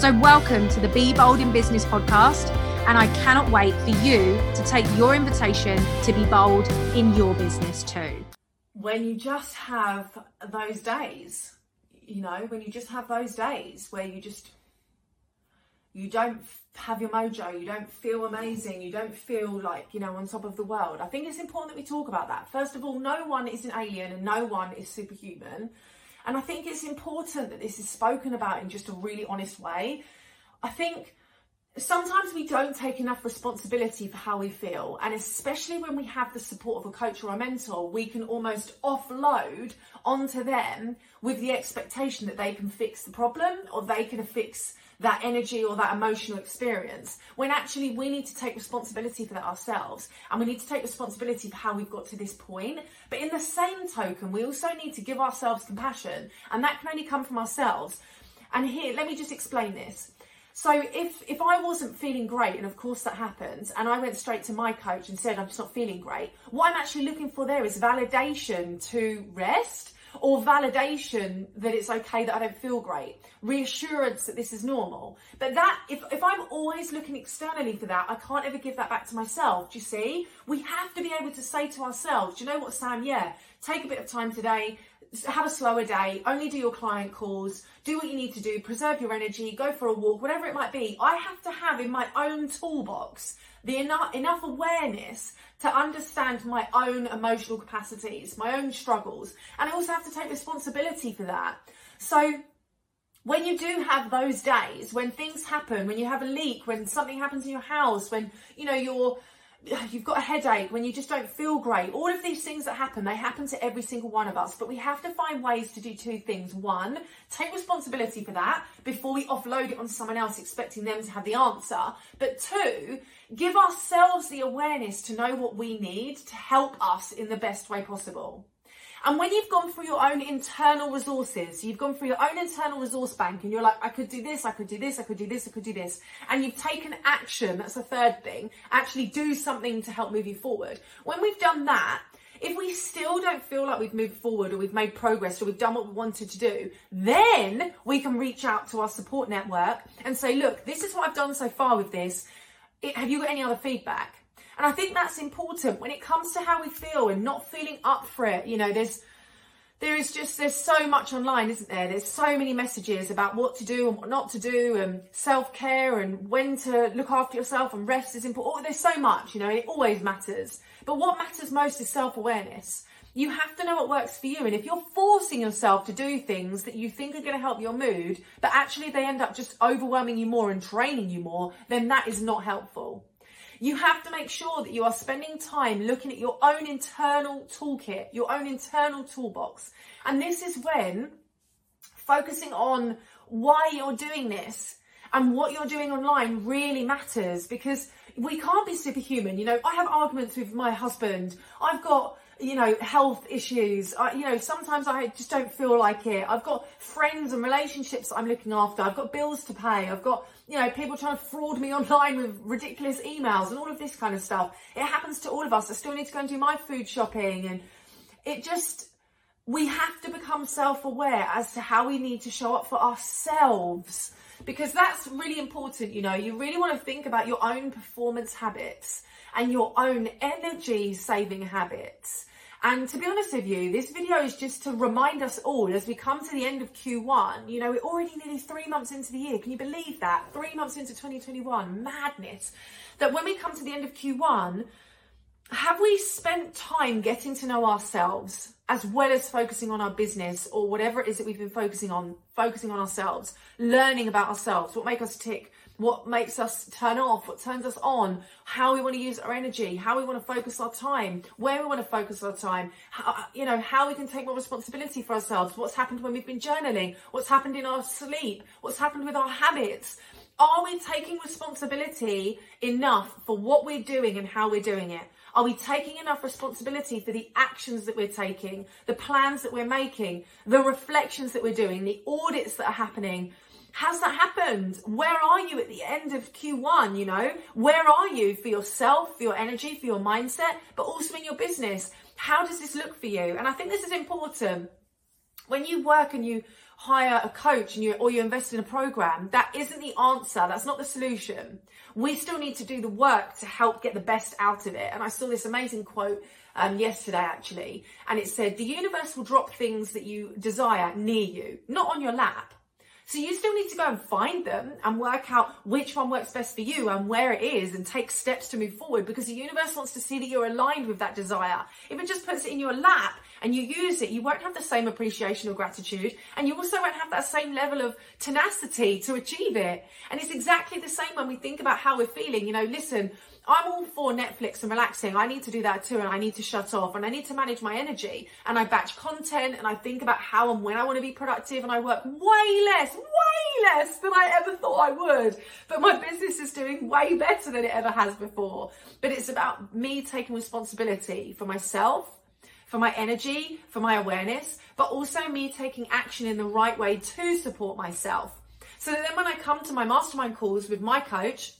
So, welcome to the Be Bold in Business podcast. And I cannot wait for you to take your invitation to be bold in your business too. When you just have those days, you know, when you just have those days where you just you don't have your mojo, you don't feel amazing, you don't feel like, you know, on top of the world. I think it's important that we talk about that. First of all, no one is an alien and no one is superhuman. And I think it's important that this is spoken about in just a really honest way. I think sometimes we don't take enough responsibility for how we feel and especially when we have the support of a coach or a mentor we can almost offload onto them with the expectation that they can fix the problem or they can fix that energy or that emotional experience when actually we need to take responsibility for that ourselves and we need to take responsibility for how we've got to this point. But in the same token we also need to give ourselves compassion and that can only come from ourselves. And here let me just explain this so if if I wasn't feeling great, and of course that happens, and I went straight to my coach and said I'm just not feeling great, what I'm actually looking for there is validation to rest or validation that it's okay that I don't feel great, reassurance that this is normal. But that, if, if I'm always looking externally for that, I can't ever give that back to myself. Do you see? We have to be able to say to ourselves, do you know what, Sam? Yeah, take a bit of time today, have a slower day, only do your client calls, do what you need to do, preserve your energy, go for a walk, whatever it might be. I have to have in my own toolbox the enough, enough awareness to understand my own emotional capacities, my own struggles, and I also have to take responsibility for that. So when you do have those days, when things happen, when you have a leak, when something happens in your house, when you know you're you've got a headache, when you just don't feel great, all of these things that happen, they happen to every single one of us. But we have to find ways to do two things. One, take responsibility for that before we offload it on someone else, expecting them to have the answer. But two, give ourselves the awareness to know what we need to help us in the best way possible. And when you've gone through your own internal resources, you've gone through your own internal resource bank and you're like, I could do this, I could do this, I could do this, I could do this. And you've taken action, that's the third thing, actually do something to help move you forward. When we've done that, if we still don't feel like we've moved forward or we've made progress or we've done what we wanted to do, then we can reach out to our support network and say, look, this is what I've done so far with this. Have you got any other feedback? And I think that's important when it comes to how we feel and not feeling up for it. You know, there's there is just there's so much online isn't there? There's so many messages about what to do and what not to do and self-care and when to look after yourself and rest is important. There's so much you know it always matters. But what matters most is self-awareness. You have to know what works for you. And if you're forcing yourself to do things that you think are going to help your mood but actually they end up just overwhelming you more and draining you more then that is not helpful you have to make sure that you are spending time looking at your own internal toolkit, your own internal toolbox. And this is when focusing on why you're doing this and what you're doing online really matters because we can't be superhuman. You know, I have arguments with my husband. I've got you know, health issues. I, you know, sometimes I just don't feel like it. I've got friends and relationships I'm looking after. I've got bills to pay. I've got, you know, people trying to fraud me online with ridiculous emails and all of this kind of stuff. It happens to all of us. I still need to go and do my food shopping and it just, we have to become self aware as to how we need to show up for ourselves because that's really important. You know, you really want to think about your own performance habits and your own energy saving habits. And to be honest with you, this video is just to remind us all as we come to the end of Q1, you know, we're already nearly three months into the year. Can you believe that? Three months into 2021, madness. That when we come to the end of Q1, have we spent time getting to know ourselves as well as focusing on our business or whatever it is that we've been focusing on, focusing on ourselves, learning about ourselves, what makes us tick, what makes us turn off, what turns us on, how we want to use our energy, how we want to focus our time, where we want to focus our time, how, you know, how we can take more responsibility for ourselves, what's happened when we've been journaling, what's happened in our sleep, what's happened with our habits. Are we taking responsibility enough for what we're doing and how we're doing it? Are we taking enough responsibility for the actions that we're taking, the plans that we're making, the reflections that we're doing, the audits that are happening, has that happened? Where are you at the end of Q1? You know, where are you for yourself, for your energy, for your mindset, but also in your business? How does this look for you? And I think this is important. When you work and you hire a coach and you or you invest in a program, that isn't the answer. That's not the solution. We still need to do the work to help get the best out of it. And I saw this amazing quote um, yesterday actually, and it said, "The universe will drop things that you desire near you, not on your lap." So you still need to go and find them and work out which one works best for you and where it is and take steps to move forward because the universe wants to see that you're aligned with that desire. If it just puts it in your lap and you use it, you won't have the same appreciation or gratitude and you also won't have that same level of tenacity to achieve it. And it's exactly the same when we think about how we're feeling. You know, listen, I'm all for Netflix and relaxing. I need to do that too, and I need to shut off and I need to manage my energy. And I batch content and I think about how and when I want to be productive, and I work way less, way less than I ever thought I would. But my business is doing way better than it ever has before. But it's about me taking responsibility for myself. For my energy, for my awareness, but also me taking action in the right way to support myself. So that then when I come to my mastermind calls with my coach,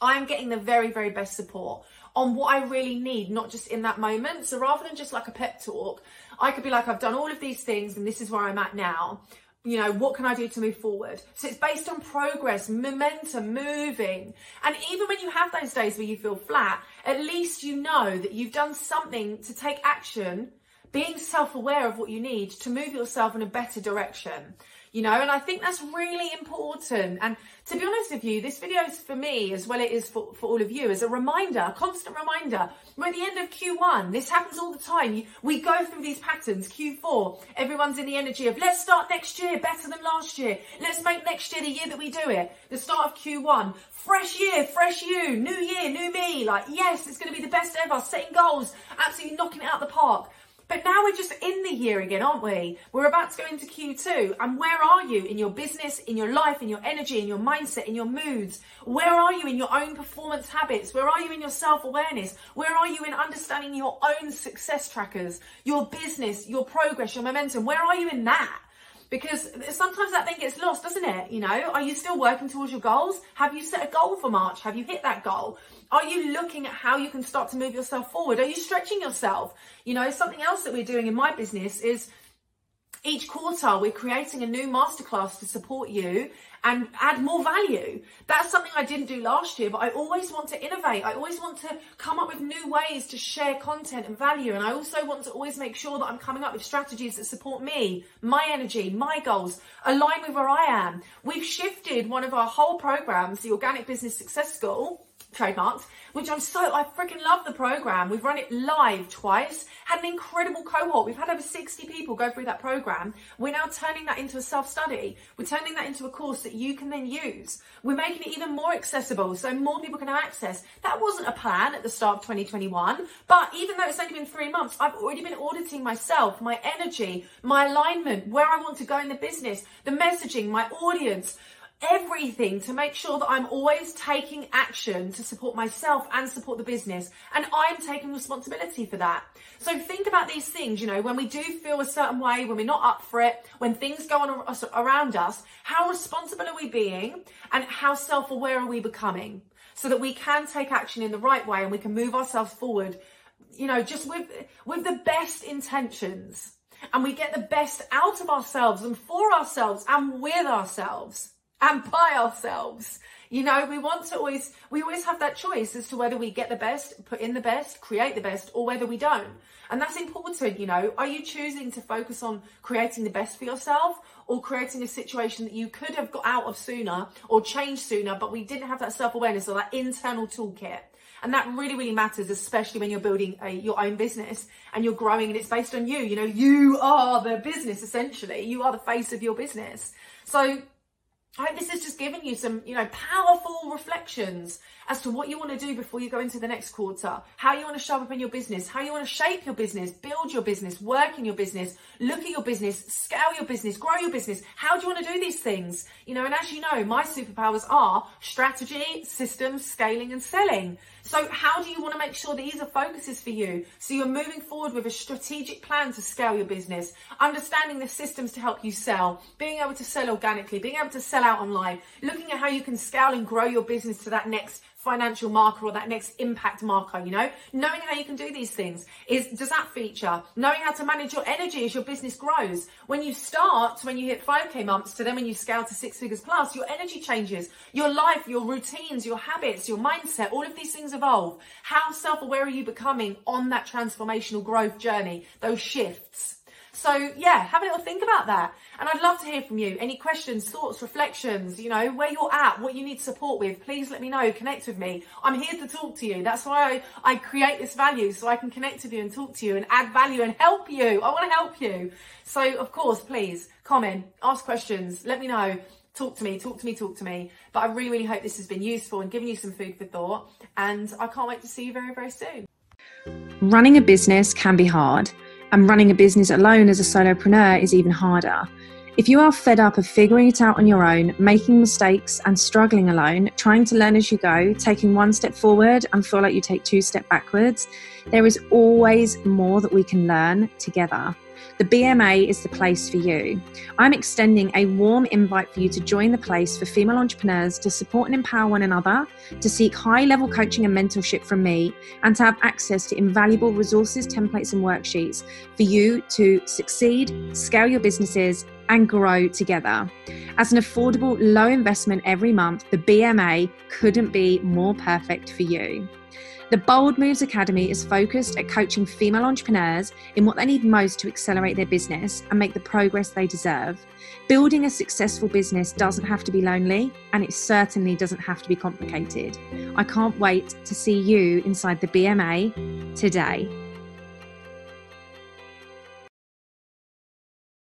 I am getting the very, very best support on what I really need, not just in that moment. So rather than just like a pep talk, I could be like, I've done all of these things and this is where I'm at now. You know, what can I do to move forward? So it's based on progress, momentum, moving. And even when you have those days where you feel flat, at least you know that you've done something to take action, being self aware of what you need to move yourself in a better direction you know, and I think that's really important. And to be honest with you, this video is for me as well it is for, for all of you as a reminder, a constant reminder. We're at the end of Q1. This happens all the time. We go through these patterns. Q4, everyone's in the energy of let's start next year better than last year. Let's make next year the year that we do it. The start of Q1, fresh year, fresh you, new year, new me. Like, yes, it's going to be the best ever. Setting goals, absolutely knocking it out of the park. But now we're just in the year again, aren't we? We're about to go into Q2. And where are you in your business, in your life, in your energy, in your mindset, in your moods? Where are you in your own performance habits? Where are you in your self awareness? Where are you in understanding your own success trackers, your business, your progress, your momentum? Where are you in that? Because sometimes that thing gets lost, doesn't it? You know, are you still working towards your goals? Have you set a goal for March? Have you hit that goal? Are you looking at how you can start to move yourself forward? Are you stretching yourself? You know, something else that we're doing in my business is each quarter we're creating a new masterclass to support you and add more value. That's something I didn't do last year, but I always want to innovate. I always want to come up with new ways to share content and value. And I also want to always make sure that I'm coming up with strategies that support me, my energy, my goals, align with where I am. We've shifted one of our whole programs, the Organic Business Success School, trademarked, which I'm so, I freaking love the program. We've run it live twice, had an incredible cohort. We've had over 60 people go through that program. We're now turning that into a self study. We're turning that into a course that you can then use. We're making it even more accessible so more people can have access. That wasn't a plan at the start of 2021, but even though it's only been three months, I've already been auditing myself, my energy, my alignment, where I want to go in the business, the messaging, my audience everything to make sure that I'm always taking action to support myself and support the business. And I'm taking responsibility for that. So think about these things, you know, when we do feel a certain way, when we're not up for it, when things go on around us, how responsible are we being and how self aware are we becoming so that we can take action in the right way and we can move ourselves forward you know, just with with the best intentions and we get the best out of ourselves and for ourselves and with ourselves and by ourselves. You know, we want to always, we always have that choice as to whether we get the best, put in the best, create the best, or whether we don't. And that's important, you know. Are you choosing to focus on creating the best for yourself or creating a situation that you could have got out of sooner or changed sooner, but we didn't have that self awareness or that internal toolkit? And that really, really matters, especially when you're building a, your own business and you're growing and it's based on you. You know, you are the business essentially. You are the face of your business. So I hope this has just given you some, you know, powerful reflections as to what you want to do before you go into the next quarter, how you want to show up in your business, how you want to shape your business, build your business, work in your business, look at your business, scale your business, grow your business. How do you want to do these things? You know, and as you know, my superpowers are strategy, systems, scaling, and selling. So, how do you want to make sure these are focuses for you? So, you're moving forward with a strategic plan to scale your business, understanding the systems to help you sell, being able to sell organically, being able to sell out online, looking at how you can scale and grow your business to that next financial marker or that next impact marker, you know? Knowing how you can do these things is does that feature? Knowing how to manage your energy as your business grows. When you start, when you hit 5k months to then when you scale to six figures plus, your energy changes. Your life, your routines, your habits, your mindset, all of these things evolve. How self-aware are you becoming on that transformational growth journey? Those shifts. So yeah, have a little think about that. And I'd love to hear from you. Any questions, thoughts, reflections, you know, where you're at, what you need support with, please let me know, connect with me. I'm here to talk to you. That's why I, I create this value so I can connect with you and talk to you and add value and help you. I want to help you. So of course, please comment, ask questions, let me know talk to me, talk to me, talk to me. But I really, really hope this has been useful and given you some food for thought. And I can't wait to see you very, very soon. Running a business can be hard and running a business alone as a solopreneur is even harder. If you are fed up of figuring it out on your own, making mistakes and struggling alone, trying to learn as you go, taking one step forward and feel like you take two steps backwards, there is always more that we can learn together the BMA is the place for you. I'm extending a warm invite for you to join the place for female entrepreneurs to support and empower one another, to seek high level coaching and mentorship from me, and to have access to invaluable resources, templates, and worksheets for you to succeed, scale your businesses, and grow together. As an affordable, low investment every month, the BMA couldn't be more perfect for you. The Bold Moves Academy is focused at coaching female entrepreneurs in what they need most to accelerate their business and make the progress they deserve. Building a successful business doesn't have to be lonely, and it certainly doesn't have to be complicated. I can't wait to see you inside the BMA today.